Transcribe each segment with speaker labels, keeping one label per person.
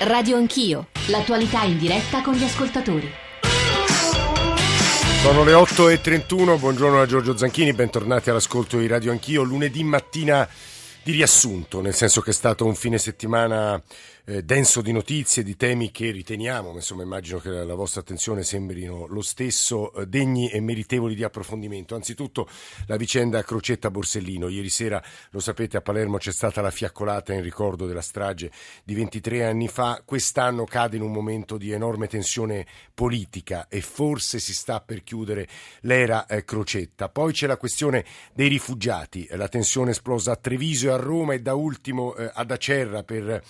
Speaker 1: Radio Anch'io, l'attualità in diretta con gli ascoltatori.
Speaker 2: Sono le 8.31, buongiorno a Giorgio Zanchini, bentornati all'ascolto di Radio Anch'io, lunedì mattina di riassunto, nel senso che è stato un fine settimana eh, denso di notizie, di temi che riteniamo, insomma immagino che la, vostra attenzione sembrino lo stesso, eh, degni e meritevoli di approfondimento. Anzitutto la vicenda Crocetta-Borsellino. Ieri sera, lo sapete, a Palermo c'è stata la fiaccolata in ricordo della strage di 23 anni fa. Quest'anno cade in un momento di enorme tensione politica e forse si sta per chiudere l'era eh, Crocetta. Poi c'è la questione dei rifugiati, la tensione esplosa a Treviso e a Roma e da ultimo ad Acerra per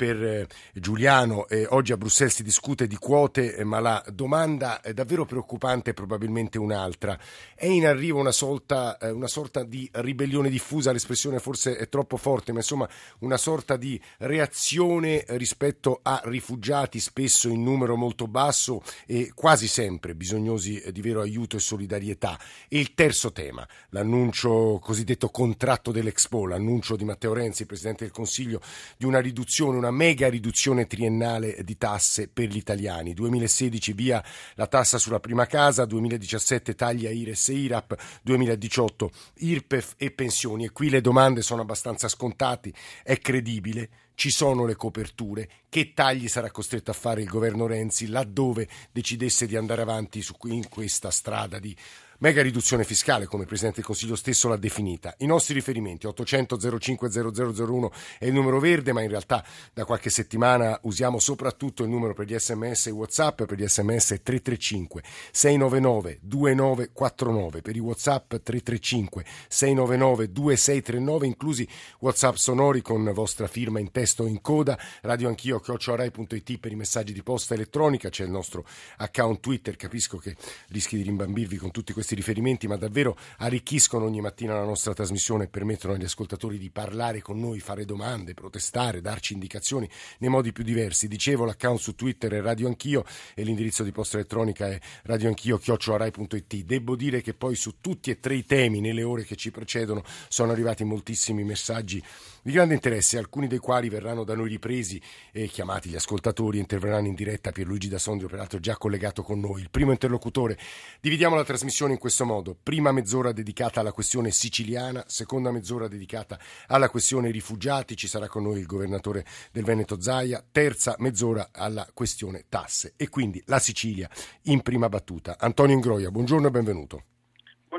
Speaker 2: per eh, Giuliano. Eh, oggi a Bruxelles si discute di quote, eh, ma la domanda davvero preoccupante è probabilmente un'altra. È in arrivo una, sorta, eh, una sorta di ribellione diffusa, l'espressione forse è troppo forte, ma insomma una sorta di reazione rispetto a rifugiati spesso in numero molto basso e quasi sempre bisognosi eh, di vero aiuto e solidarietà. E il terzo tema, l'annuncio cosiddetto contratto dell'Expo, l'annuncio di Matteo Renzi, Presidente del Consiglio, di una riduzione, una una mega riduzione triennale di tasse per gli italiani. 2016 via la tassa sulla prima casa, 2017 taglia IRES e IRAP, 2018 IRPEF e pensioni. E qui le domande sono abbastanza scontate. È credibile? Ci sono le coperture, che tagli sarà costretto a fare il governo Renzi laddove decidesse di andare avanti su, in questa strada di mega riduzione fiscale, come il Presidente del Consiglio stesso l'ha definita. I nostri riferimenti 800 05 0001 è il numero verde, ma in realtà da qualche settimana usiamo soprattutto il numero per gli sms e whatsapp, per gli sms 335 699 2949, per i whatsapp 335 699 2639, inclusi whatsapp sonori con vostra firma in testo o in coda, radio anch'io, chiocciorai.it per i messaggi di posta elettronica, c'è il nostro account Twitter, capisco che rischi di rimbambirvi con tutti questi riferimenti, ma davvero arricchiscono ogni mattina la nostra trasmissione e permettono agli ascoltatori di parlare con noi, fare domande, protestare, darci indicazioni nei modi più diversi. Dicevo, l'account su Twitter è Radio Anch'io e l'indirizzo di posta elettronica è radioanchio.it. Devo dire che poi su tutti e tre i temi, nelle ore che ci precedono, sono arrivati moltissimi messaggi di grande interesse, alcuni dei quali verranno da noi ripresi e chiamati gli ascoltatori, interverranno in diretta Pierluigi da Sondrio, peraltro già collegato con noi. Il primo interlocutore. Dividiamo la trasmissione in questo modo. Prima mezz'ora dedicata alla questione siciliana, seconda mezz'ora dedicata alla questione rifugiati, ci sarà con noi il governatore del Veneto Zaia, terza mezz'ora alla questione tasse e quindi la Sicilia in prima battuta. Antonio Ingroia, buongiorno e benvenuto.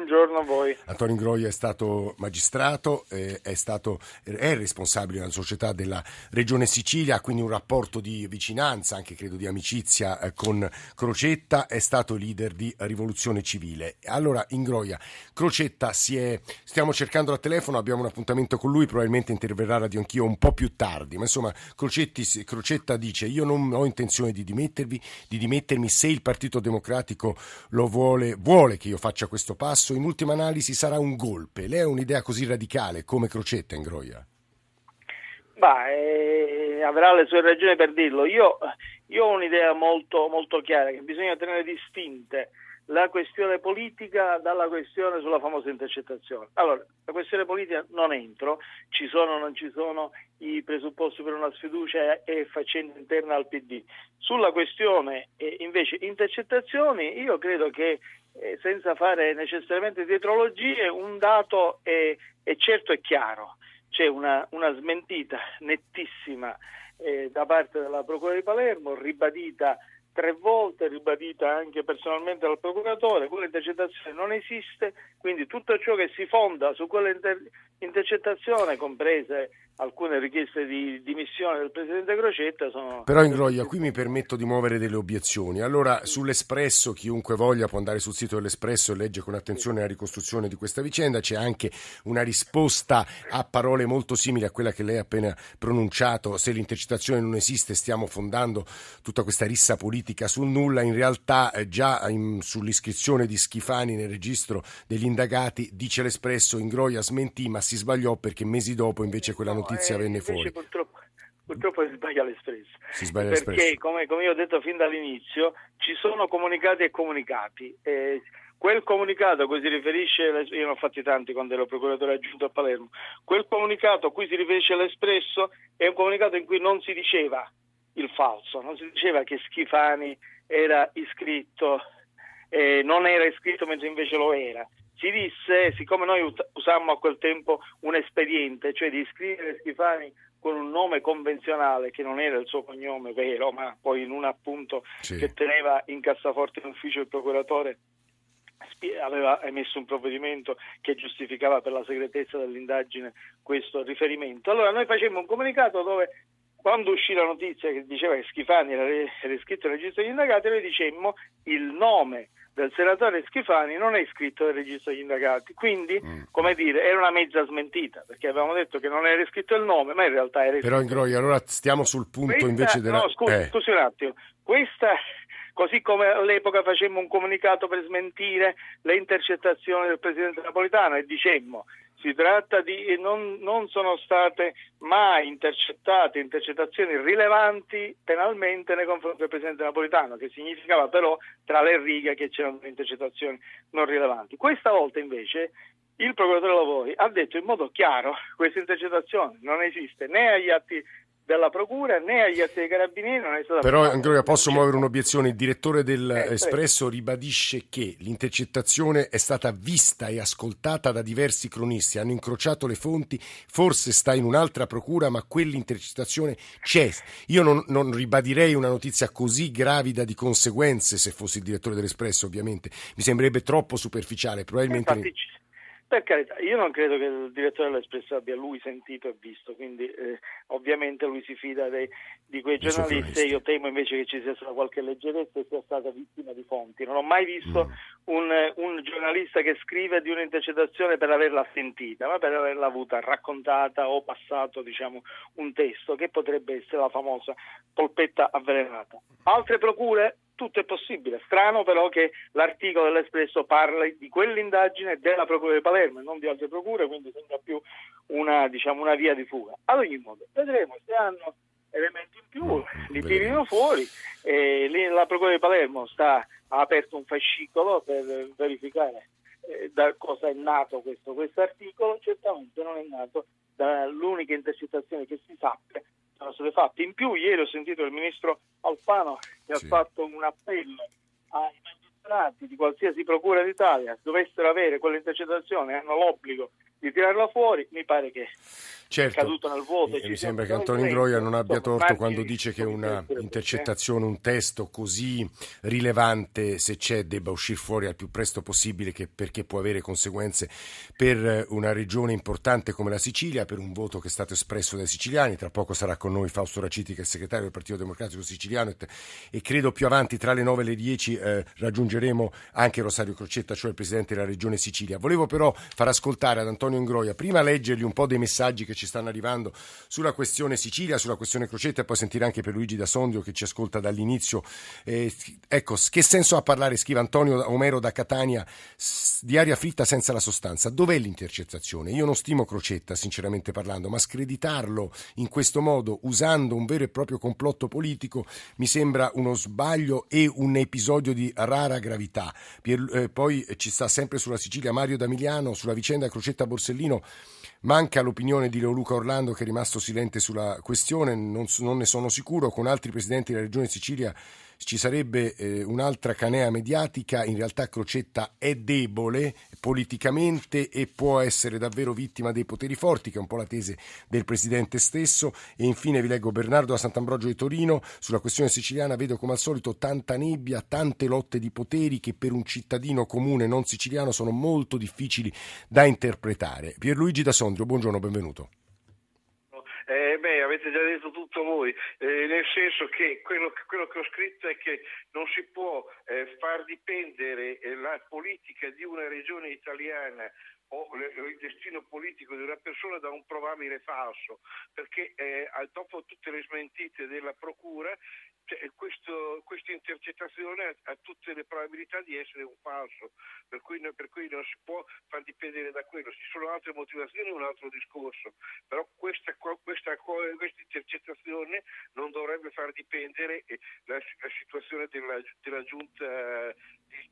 Speaker 3: Buongiorno a voi.
Speaker 2: Antonio Ingroia è stato magistrato, eh, è, stato, è responsabile della società della Regione Sicilia, ha quindi un rapporto di vicinanza, anche credo di amicizia eh, con Crocetta, è stato leader di Rivoluzione Civile. Allora Ingroia, Crocetta si è, stiamo cercando al telefono, abbiamo un appuntamento con lui, probabilmente interverrà Radio Anch'io un po' più tardi, ma insomma Crocetti, Crocetta dice io non ho intenzione di dimettervi, di dimettermi se il Partito Democratico lo vuole, vuole che io faccia questo passo passo in ultima analisi sarà un golpe. Lei ha un'idea così radicale come Crocetta in Groia?
Speaker 3: Beh, eh, avrà le sue ragioni per dirlo. Io, io ho un'idea molto, molto chiara che bisogna tenere distinte la questione politica dalla questione sulla famosa intercettazione. Allora, la questione politica non entro, ci sono o non ci sono i presupposti per una sfiducia e faccenda interna al PD. Sulla questione eh, invece intercettazioni, io credo che eh, senza fare necessariamente dietrologie, un dato è, è certo e chiaro. C'è una, una smentita nettissima eh, da parte della Procura di Palermo, ribadita tre volte, ribadita anche personalmente dal procuratore, quella intercettazione non esiste, quindi tutto ciò che si fonda su quella inter- intercettazione, comprese alcune richieste di dimissione del Presidente Crocetta sono...
Speaker 2: Però Ingroia, qui mi permetto di muovere delle obiezioni. Allora, sull'Espresso, chiunque voglia può andare sul sito dell'Espresso e legge con attenzione la ricostruzione di questa vicenda. C'è anche una risposta a parole molto simili a quella che lei ha appena pronunciato. Se l'intercettazione non esiste, stiamo fondando tutta questa rissa politica sul nulla. In realtà, eh, già in, sull'iscrizione di Schifani nel registro degli indagati, dice l'Espresso, Ingroia smentì, ma si sbagliò perché mesi dopo invece quella notizia notizia venne fuori.
Speaker 3: Purtroppo, purtroppo si sbaglia l'Espresso.
Speaker 2: Si sbaglia
Speaker 3: Perché,
Speaker 2: l'espresso.
Speaker 3: come, come, io ho detto fin dall'inizio, ci sono comunicati e comunicati. Eh, quel comunicato a cui si riferisce, io ne ho fatti tanti quando ero procuratore aggiunto a Palermo, quel comunicato a cui si riferisce l'Espresso è un comunicato in cui non si diceva il falso, non si diceva che Schifani era iscritto, eh, non era iscritto mentre invece lo era. Si disse, siccome noi usammo a quel tempo un espediente, cioè di iscrivere Schifani con un nome convenzionale che non era il suo cognome vero, ma poi in un appunto sì. che teneva in cassaforte in ufficio il procuratore aveva emesso un provvedimento che giustificava per la segretezza dell'indagine questo riferimento. Allora noi facemmo un comunicato dove quando uscì la notizia che diceva che Schifani era, era iscritto nel registro degli indagati, noi dicemmo il nome del senatore Schifani non è iscritto nel registro degli indagati, quindi mm. come dire era una mezza smentita perché avevamo detto che non era iscritto il nome ma in realtà era iscritto.
Speaker 2: Però Ingroi allora stiamo sul punto
Speaker 3: questa,
Speaker 2: invece della...
Speaker 3: No scusi, eh. scusi un attimo, questa così come all'epoca facemmo un comunicato per smentire le intercettazioni del Presidente Napolitano e dicemmo si tratta di non, non, sono state mai intercettate intercettazioni rilevanti penalmente nei confronti del Presidente Napolitano, che significava però tra le righe che c'erano intercettazioni non rilevanti. Questa volta invece il procuratore Lavori ha detto in modo chiaro che questa intercettazione non esiste né agli atti dalla Procura né agli atti dei Carabinieri non è stata
Speaker 2: Però ancora posso muovere un'obiezione. Il direttore dell'Espresso eh, ribadisce che l'intercettazione è stata vista e ascoltata da diversi cronisti, hanno incrociato le fonti, forse sta in un'altra procura, ma quell'intercettazione c'è. Io non, non ribadirei una notizia così gravida di conseguenze se fossi il direttore dell'Espresso, ovviamente. Mi sembrerebbe troppo superficiale, probabilmente...
Speaker 3: Infatti, per carità, io non credo che il direttore dell'Espresso abbia lui sentito e visto, quindi eh, ovviamente lui si fida dei, di quei giornalisti e io temo invece che ci sia stata qualche leggerezza e sia stata vittima di fonti. Non ho mai visto mm. un, un, giornalista che scrive di un'intercettazione per averla sentita, ma per averla avuta raccontata o passato diciamo, un testo che potrebbe essere la famosa polpetta avvelenata. Altre procure tutto è possibile. Strano però che l'articolo dell'Espresso parli di quell'indagine della Procura di Palermo e non di altre procure, quindi sembra più una, diciamo, una via di fuga. Ad ogni modo, vedremo se hanno elementi in più, mm, li tirino fuori. E lì la Procura di Palermo sta, ha aperto un fascicolo per verificare eh, da cosa è nato questo articolo. Certamente non è nato dall'unica intercettazione che si sappia sono state fatte. In più, ieri ho sentito il ministro Alfano che sì. ha fatto un appello ai magistrati di qualsiasi procura d'Italia, se dovessero avere quell'intercettazione, hanno l'obbligo di tirarla fuori, mi pare che certo. è caduto nel vuoto.
Speaker 2: Mi sembra che Antonio Ingroia non abbia torto quando dice che una intercettazione, un testo così rilevante, se c'è, debba uscire fuori al più presto possibile perché può avere conseguenze per una regione importante come la Sicilia, per un voto che è stato espresso dai siciliani. Tra poco sarà con noi Fausto Raciti, che è segretario del Partito Democratico Siciliano e credo più avanti, tra le 9 e le 10, eh, raggiungeremo anche Rosario Crocetta, cioè il Presidente della Regione Sicilia. Volevo però far ascoltare ad Antonio Antonio Ingroia. Prima leggergli un po' dei messaggi che ci stanno arrivando sulla questione Sicilia, sulla questione Crocetta e poi sentire anche per Luigi da Sondio che ci ascolta dall'inizio. Eh, ecco, che senso ha parlare, scrive Antonio Omero da Catania, di aria fritta senza la sostanza? Dov'è l'intercettazione? Io non stimo Crocetta, sinceramente parlando, ma screditarlo in questo modo, usando un vero e proprio complotto politico, mi sembra uno sbaglio e un episodio di rara gravità. Pier, eh, poi ci sta sempre sulla Sicilia Mario Damiliano, sulla vicenda Crocetta Borsellino Borsellino. Manca l'opinione di Leoluca Orlando che è rimasto silente sulla questione, non, non, ne sono sicuro, con altri presidenti della regione Sicilia ci sarebbe eh, un'altra canea mediatica, in realtà Crocetta è debole politicamente e può essere davvero vittima dei poteri forti, che è un po' la tese del Presidente stesso. E infine vi leggo Bernardo da Sant'Ambrogio di Torino, sulla questione siciliana vedo come al solito tanta nebbia, tante lotte di poteri che per un cittadino comune non siciliano sono molto difficili da interpretare. Pierluigi da Sondrio, buongiorno, benvenuto.
Speaker 4: Eh, beh, avete già detto tutto voi, eh, nel senso che quello, quello, che ho scritto è che non si può eh, far dipendere eh, la politica di una regione italiana o il destino politico di una persona da un probabile falso, perché eh, dopo tutte le smentite della Procura questo, questa intercettazione ha, tutte le probabilità di essere un falso, per cui, per cui, non si può far dipendere da quello. Ci sono altre motivazioni, un altro discorso, però questa, questa, questa intercettazione non dovrebbe far dipendere la, la situazione della, della giunta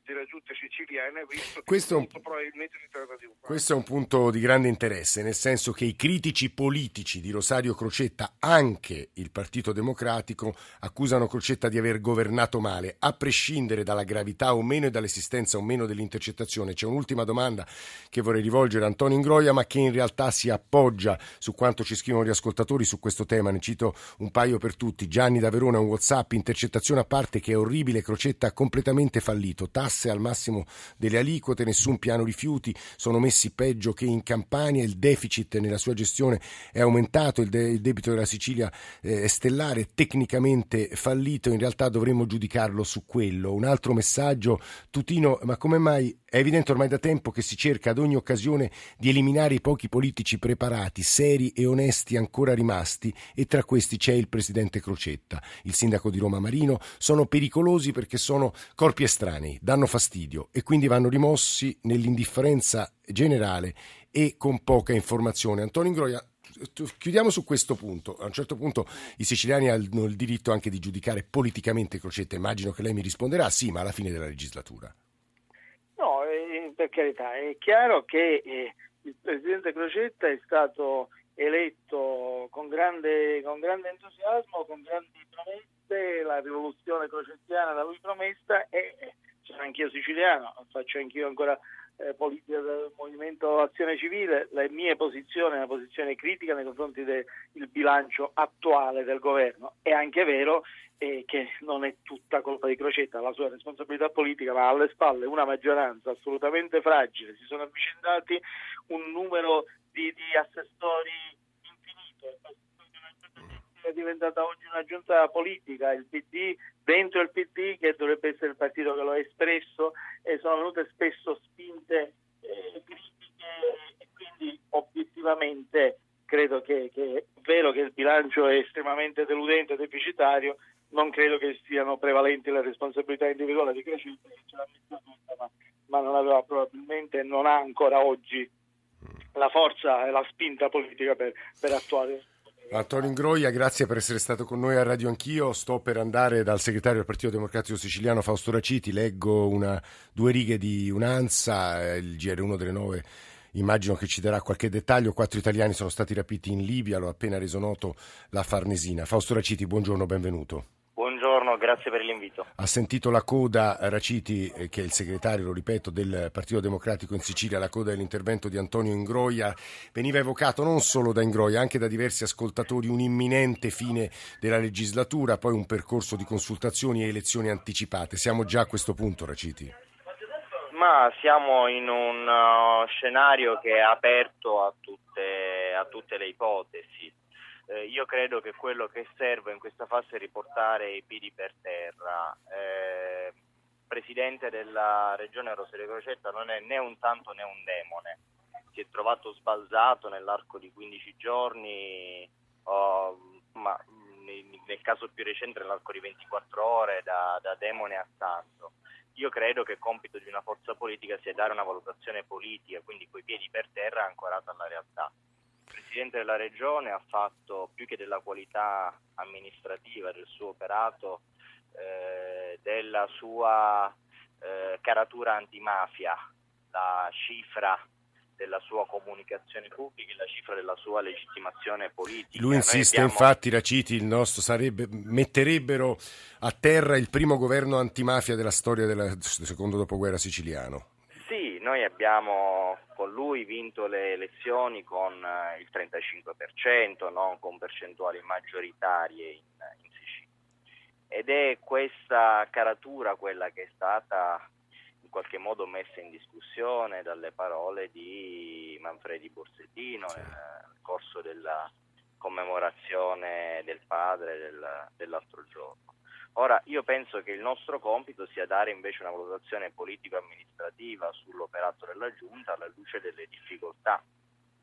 Speaker 4: della giunta siciliana, visto questo che molto probabilmente si tratta di un
Speaker 2: fatto. Questo è un punto di grande interesse, nel senso che i critici politici di Rosario Crocetta, anche il Partito Democratico, accusano Crocetta di aver governato male, a prescindere dalla gravità o meno e dall'esistenza o meno dell'intercettazione. C'è un'ultima domanda che vorrei rivolgere a Antonio Ingroia, ma che in realtà si appoggia su quanto ci scrivono gli ascoltatori su questo tema. Ne cito un paio per tutti. Gianni da Verona, un WhatsApp, intercettazione a parte che è orribile, Crocetta ha completamente fallito. Tasse al massimo delle aliquote, nessun piano rifiuti, sono messi peggio che in Campania, il deficit nella sua gestione è aumentato, il, de- il debito della Sicilia eh, è stellare, tecnicamente fallito, in realtà dovremmo giudicarlo su quello. Un altro messaggio, Tutino, ma come mai è evidente ormai da tempo che si cerca ad ogni occasione di eliminare i pochi politici preparati, seri e onesti ancora rimasti e tra questi c'è il presidente Crocetta, il sindaco di Roma Marino, sono pericolosi perché sono corpi estranei, danno fastidio e quindi vanno rimossi nell'indifferenza generale e con poca informazione. Antonio Ingroia, chiudiamo su questo punto. A un certo punto i siciliani hanno il diritto anche di giudicare politicamente Crocetta. Immagino che lei mi risponderà sì, ma alla fine della legislatura
Speaker 3: per carità, è chiaro che eh, il Presidente Crocetta è stato eletto con grande, con grande entusiasmo, con grandi promesse, la rivoluzione crocettiana da lui promessa e eh, sono anch'io siciliano, faccio anch'io ancora eh, politica del movimento Azione Civile, la mia posizione è una posizione critica nei confronti del bilancio attuale del governo. È anche vero eh, che non è tutta colpa di Crocetta, la sua responsabilità politica, ma alle spalle una maggioranza assolutamente fragile, si sono avvicendati un numero di, di assessori infinito è diventata oggi una giunta politica, il PD, dentro il PD che dovrebbe essere il partito che lo ha espresso e sono venute spesso spinte eh, critiche e quindi obiettivamente credo che, che, è vero che il bilancio è estremamente deludente e deficitario, non credo che siano prevalenti le responsabilità individuali di Crescita che ce l'ha messa tutta, ma, ma non aveva probabilmente non ha ancora oggi la forza e la spinta politica per, per attuare
Speaker 2: Antonio Ingroia, grazie per essere stato con noi a Radio Anch'io. Sto per andare dal segretario del Partito Democratico Siciliano Fausto Raciti, leggo una, due righe di un'ANSA, il GR1 delle 9 immagino che ci darà qualche dettaglio. Quattro italiani sono stati rapiti in Libia, l'ho appena reso noto la Farnesina. Fausto Raciti, buongiorno, benvenuto.
Speaker 5: Grazie per l'invito.
Speaker 2: Ha sentito la coda Raciti, eh, che è il segretario, lo ripeto, del Partito Democratico in Sicilia, la coda dell'intervento di Antonio Ingroia. Veniva evocato non solo da Ingroia, anche da diversi ascoltatori un'imminente fine della legislatura, poi un percorso di consultazioni e elezioni anticipate. Siamo già a questo punto, Raciti?
Speaker 5: Ma siamo in un uh, scenario che è aperto a tutte, a tutte le ipotesi eh, io credo che quello che serve in questa fase è riportare i piedi per terra. Eh, presidente della regione Rosario Crocetta non è né un santo né un demone, si è trovato sbalzato nell'arco di 15 giorni, oh, ma nel caso più recente nell'arco di 24 ore da, da demone a santo. Io credo che il compito di una forza politica sia dare una valutazione politica, quindi coi piedi per terra ancorata alla realtà. Presidente della Regione ha fatto più che della qualità amministrativa del suo operato, eh, della sua eh, caratura antimafia, la cifra della sua comunicazione pubblica e la cifra della sua legittimazione politica.
Speaker 2: Lui insiste, abbiamo... infatti, Raciti, il nostro sarebbe, metterebbero a terra il primo governo antimafia della storia del secondo dopoguerra siciliano
Speaker 5: noi abbiamo con lui vinto le elezioni con eh, il 35%, non con percentuali maggioritarie in, in Sicilia. Ed è questa caratura quella che è stata in qualche modo messa in discussione dalle parole di Manfredi Borsettino sì. nel corso della commemorazione del padre del, dell'altro giorno. Ora, io penso che il nostro compito sia dare invece una valutazione politico-amministrativa sull'operato della Giunta alla luce delle difficoltà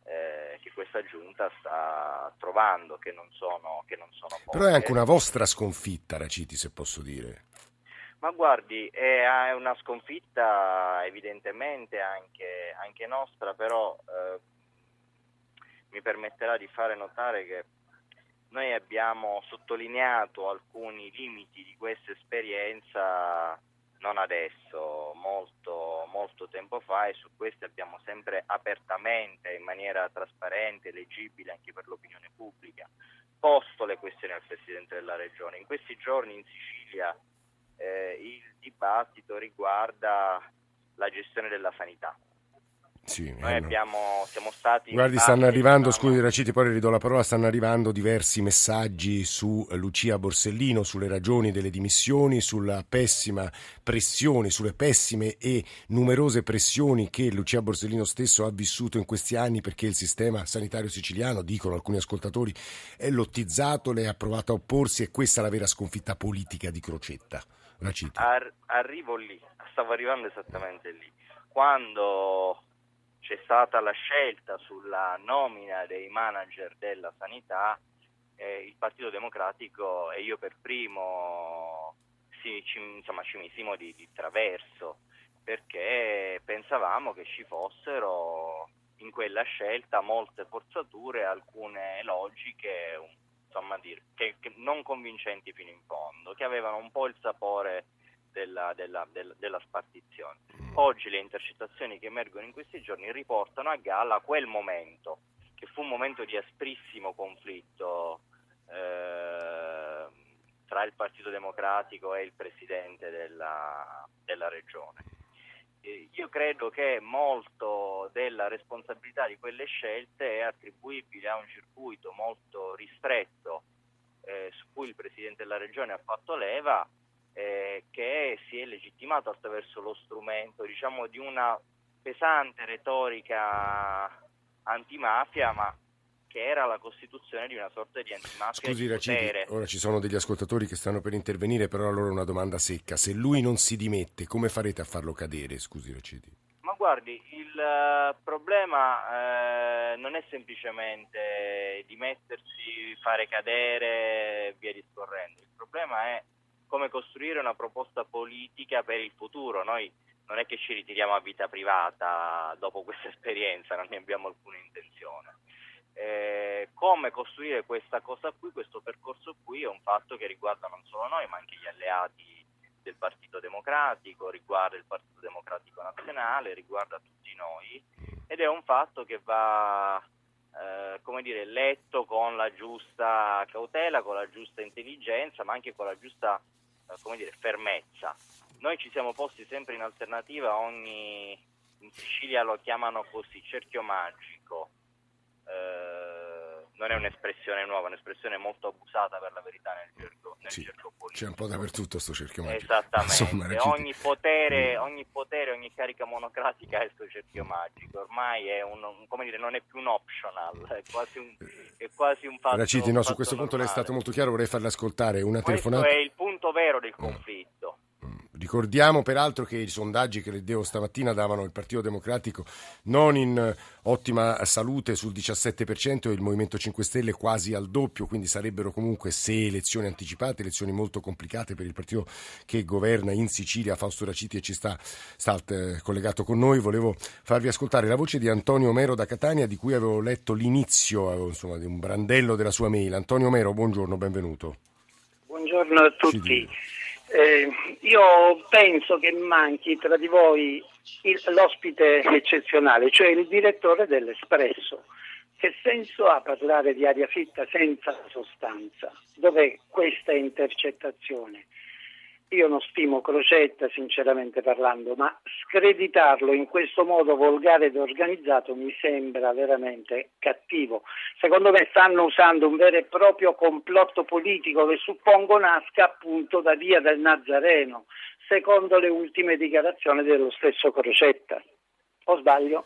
Speaker 5: eh, che questa giunta sta trovando, che non sono, che non sono poche.
Speaker 2: Però è anche una vostra sconfitta, Raciti, se posso dire.
Speaker 5: Ma guardi, è una sconfitta evidentemente anche, anche nostra, però eh, mi permetterà di fare notare che noi abbiamo sottolineato alcuni limiti di questa esperienza non adesso, molto, molto tempo fa e su questi abbiamo sempre apertamente, in maniera trasparente, leggibile anche per l'opinione pubblica, posto le questioni al Presidente della Regione. In questi giorni in Sicilia eh, il dibattito riguarda la gestione della sanità.
Speaker 2: Sì,
Speaker 5: Noi abbiamo, siamo stati...
Speaker 2: Guardi, stanno arrivando, diciamo... scusi Raciti, poi le ridò la parola, stanno arrivando diversi messaggi su Lucia Borsellino, sulle ragioni delle dimissioni, sulla pessima pressione, sulle pessime e numerose pressioni che Lucia Borsellino stesso ha vissuto in questi anni perché il sistema sanitario siciliano, dicono alcuni ascoltatori, è lottizzato, lei ha provato a opporsi e questa è la vera sconfitta politica di Crocetta. Raciti.
Speaker 5: Ar- arrivo lì, stavo arrivando esattamente lì. Quando c'è stata la scelta sulla nomina dei manager della sanità, eh, il Partito Democratico e io per primo si, ci, insomma, ci misimo di, di traverso perché pensavamo che ci fossero in quella scelta molte forzature, alcune logiche insomma, dire, che, che non convincenti fino in fondo, che avevano un po' il sapore della, della, della, della, spartizione. Oggi le intercettazioni che emergono in questi giorni riportano a galla quel momento, che fu un momento di asprissimo conflitto eh, tra il Partito Democratico e il Presidente della, della Regione. io credo che molto della responsabilità di quelle scelte è attribuibile a un circuito molto ristretto eh, su cui il Presidente della Regione ha fatto leva eh, che si è legittimato attraverso lo strumento diciamo, di una pesante retorica antimafia, ma che era la costituzione di una sorta di antimafia
Speaker 2: Scusi,
Speaker 5: di
Speaker 2: Raciti, ora ci sono degli ascoltatori che stanno per intervenire, però allora una domanda secca. Se lui non si dimette, come farete a farlo cadere? Scusi, Raciti.
Speaker 5: Ma guardi, il uh, problema uh, non è semplicemente dimettersi, fare cadere via discorrendo. Il problema è come costruire una proposta politica per il futuro. Noi non è che ci ritiriamo a vita privata dopo questa esperienza, non ne abbiamo alcuna intenzione. Eh, come costruire questa cosa qui, questo percorso qui è un fatto che riguarda non solo noi ma anche gli alleati del Partito Democratico, riguarda il Partito Democratico Nazionale, riguarda tutti noi ed è un fatto che va eh, come dire, letto con la giusta cautela, con la giusta intelligenza ma anche con la giusta eh, come dire, fermezza. Noi ci siamo posti sempre in alternativa a ogni, in Sicilia lo chiamano così, cerchio magico. Eh, non è un'espressione nuova, è un'espressione molto abusata per la verità nel gergo, nel
Speaker 2: sì,
Speaker 5: gergo politico.
Speaker 2: C'è un po' dappertutto questo cerchio magico.
Speaker 5: Esattamente, Insomma, ogni, potere, ogni potere, ogni carica monocratica è suo cerchio magico, ormai è un, un, come dire, non è più un optional, è quasi un, è quasi un fatto
Speaker 2: Raciti, no, su questo
Speaker 5: normale.
Speaker 2: punto lei è stato molto chiaro, vorrei farle ascoltare una
Speaker 5: questo
Speaker 2: telefonata.
Speaker 5: è il punto vero del conflitto.
Speaker 2: Ricordiamo peraltro che i sondaggi che leggevo stamattina davano il Partito Democratico non in ottima salute sul 17% e il Movimento 5 Stelle quasi al doppio, quindi sarebbero comunque se elezioni anticipate, elezioni molto complicate per il partito che governa in Sicilia, Fausto Raciti e ci sta, sta eh, collegato con noi. Volevo farvi ascoltare la voce di Antonio Mero da Catania di cui avevo letto l'inizio, insomma, di un brandello della sua mail. Antonio Mero, buongiorno, benvenuto.
Speaker 6: Buongiorno a tutti. Eh, io penso che manchi tra di voi il, l'ospite eccezionale, cioè il direttore dell'Espresso. Che senso ha parlare di aria fitta senza sostanza? Dov'è questa intercettazione? Io non stimo Crocetta, sinceramente parlando, ma screditarlo in questo modo volgare ed organizzato mi sembra veramente cattivo. Secondo me stanno usando un vero e proprio complotto politico che suppongo nasca appunto da via del Nazareno, secondo le ultime dichiarazioni dello stesso Crocetta. O sbaglio?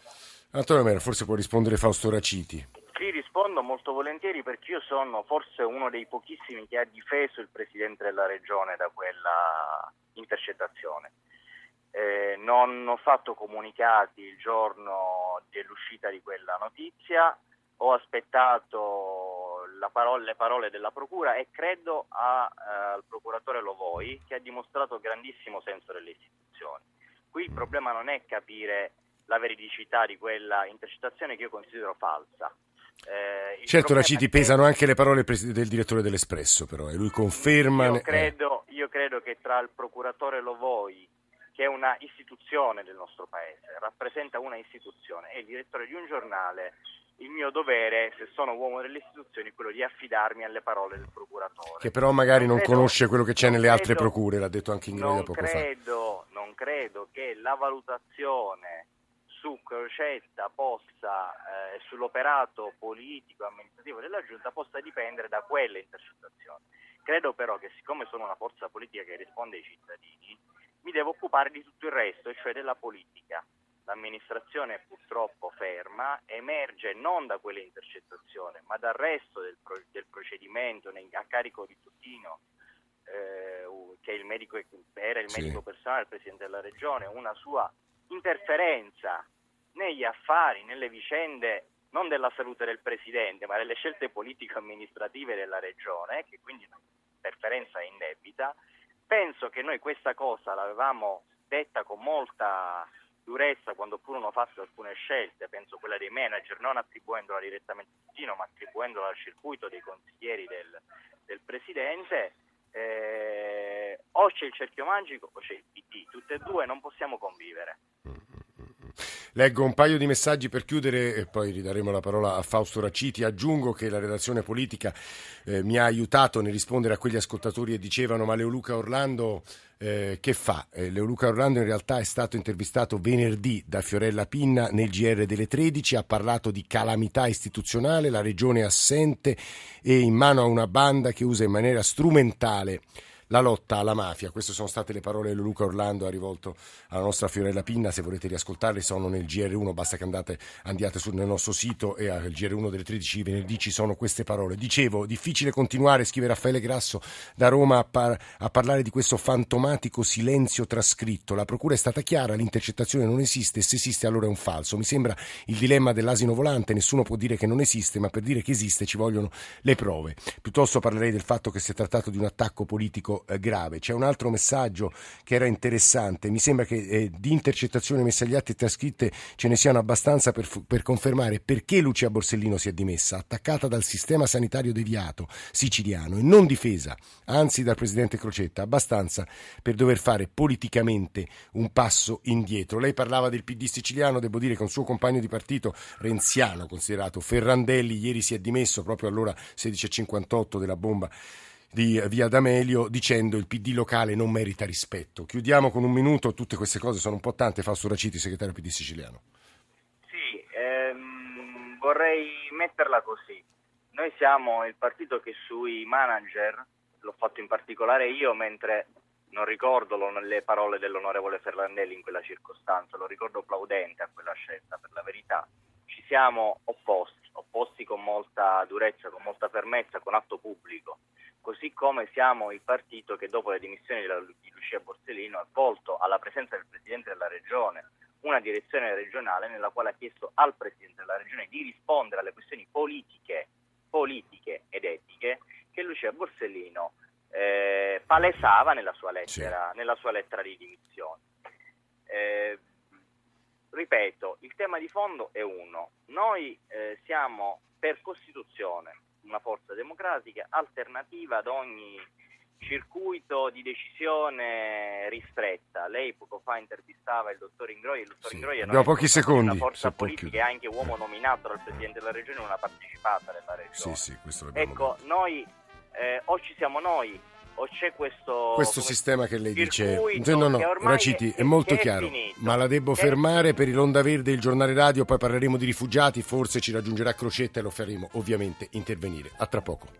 Speaker 2: Antonio Mera, forse può rispondere Fausto Raciti.
Speaker 5: Sì, rispondo molto volentieri perché io sono forse uno dei pochissimi che ha difeso il Presidente della Regione da quella intercettazione. eh, non ho fatto comunicati il giorno dell'uscita di quella notizia, ho aspettato parola, le parole della Procura e credo a, eh, al procuratore Lovoi che ha dimostrato grandissimo senso delle istituzioni. Qui il problema non è capire la veridicità di quella intercettazione che io considero falsa.
Speaker 2: Eh, certo, Raciti, pesano anche le parole del direttore dell'Espresso, però, e lui conferma...
Speaker 5: Io credo, io credo che tra il procuratore Lovoi che è una istituzione del nostro paese, rappresenta una istituzione, è il direttore di un giornale, il mio dovere, se sono uomo delle istituzioni, è quello di affidarmi alle parole del procuratore.
Speaker 2: Che però magari non, non credo, conosce quello che c'è nelle credo, altre procure, l'ha detto anche Ingroia poco
Speaker 5: credo, fa. Non credo che la valutazione su Crocetta possa, eh, sull'operato politico e amministrativo della Giunta possa dipendere da quelle intercettazioni. Credo però che siccome sono una forza politica che risponde ai cittadini, mi devo occupare di tutto il resto, cioè della politica. L'amministrazione è purtroppo ferma, emerge non da quelle intercettazioni, ma dal resto del, pro- del procedimento a carico di Tutino, eh, che il medico, era il medico sì. personale del Presidente della Regione, una sua interferenza negli affari, nelle vicende non della salute del Presidente, ma delle scelte politico-amministrative della Regione, che quindi un'interferenza indebita, penso che noi questa cosa l'avevamo detta con molta durezza quando furono fatte alcune scelte, penso quella dei manager, non attribuendola direttamente a Tino, ma attribuendola al circuito dei consiglieri del, del Presidente. Eh, o c'è il cerchio magico o c'è il PD, tutte e due non possiamo convivere.
Speaker 2: Leggo un paio di messaggi per chiudere e poi ridaremo la parola a Fausto Raciti. Aggiungo che la redazione politica eh, mi ha aiutato nel rispondere a quegli ascoltatori che dicevano ma Leoluca Orlando eh, che fa? Eh, Leoluca Orlando in realtà è stato intervistato venerdì da Fiorella Pinna nel GR delle 13, ha parlato di calamità istituzionale, la regione assente e in mano a una banda che usa in maniera strumentale la lotta alla mafia. Queste sono state le parole che Luca Orlando ha rivolto alla nostra Fiorella Pinna. Se volete riascoltarle, sono nel GR1. Basta che andate, andiate sul, nel nostro sito e al GR1 delle 13 venerdì ci sono queste parole. Dicevo, difficile continuare, scrive Raffaele Grasso da Roma, a, par- a parlare di questo fantomatico silenzio trascritto. La procura è stata chiara, l'intercettazione non esiste se esiste allora è un falso. Mi sembra il dilemma dell'asino volante. Nessuno può dire che non esiste, ma per dire che esiste ci vogliono le prove. Piuttosto parlerei del fatto che si è trattato di un attacco politico eh, grave. C'è un altro messaggio che era interessante, mi sembra che eh, di intercettazioni messe agli atti e trascritte ce ne siano abbastanza per, per confermare perché Lucia Borsellino si è dimessa, attaccata dal sistema sanitario deviato siciliano e non difesa, anzi dal presidente Crocetta, abbastanza per dover fare politicamente un passo indietro. Lei parlava del PD siciliano, devo dire che un suo compagno di partito renziano considerato Ferrandelli ieri si è dimesso proprio all'ora 16.58 della bomba di Via D'Amelio dicendo il PD locale non merita rispetto. Chiudiamo con un minuto, tutte queste cose sono un po' tante, Fausto Raciti, segretario PD siciliano.
Speaker 5: Sì, ehm, vorrei metterla così. Noi siamo il partito che sui manager, l'ho fatto in particolare io mentre non ricordo le parole dell'onorevole Ferrandelli in quella circostanza, lo ricordo plaudente a quella scelta, per la verità. Ci siamo opposti, opposti con molta durezza, con molta fermezza, con atto pubblico così come siamo il partito che dopo le dimissioni di Lucia Borsellino ha volto alla presenza del Presidente della Regione una direzione regionale nella quale ha chiesto al Presidente della Regione di rispondere alle questioni politiche, politiche ed etiche che Lucia Borsellino eh, palesava nella sua lettera, sì. nella sua lettera di dimissioni. Eh, ripeto, il tema di fondo è uno. Noi eh, siamo per Costituzione una forza democratica alternativa ad ogni circuito di decisione ristretta. Lei poco fa intervistava il dottor Ingroia, il dottor sì, Ingroia non
Speaker 2: pochi secondi, una
Speaker 5: forza politica e anche uomo nominato dal Presidente della Regione, non ha partecipato alla Regione.
Speaker 2: Sì, sì,
Speaker 5: ecco, noi eh, o ci siamo noi o c'è questo,
Speaker 2: questo sistema che lei dice no no Raciti è, è molto è chiaro. Finito. ma la devo fermare per il Ronda Verde il giornale radio poi parleremo di rifugiati forse ci raggiungerà Crocetta e lo faremo ovviamente intervenire. A tra poco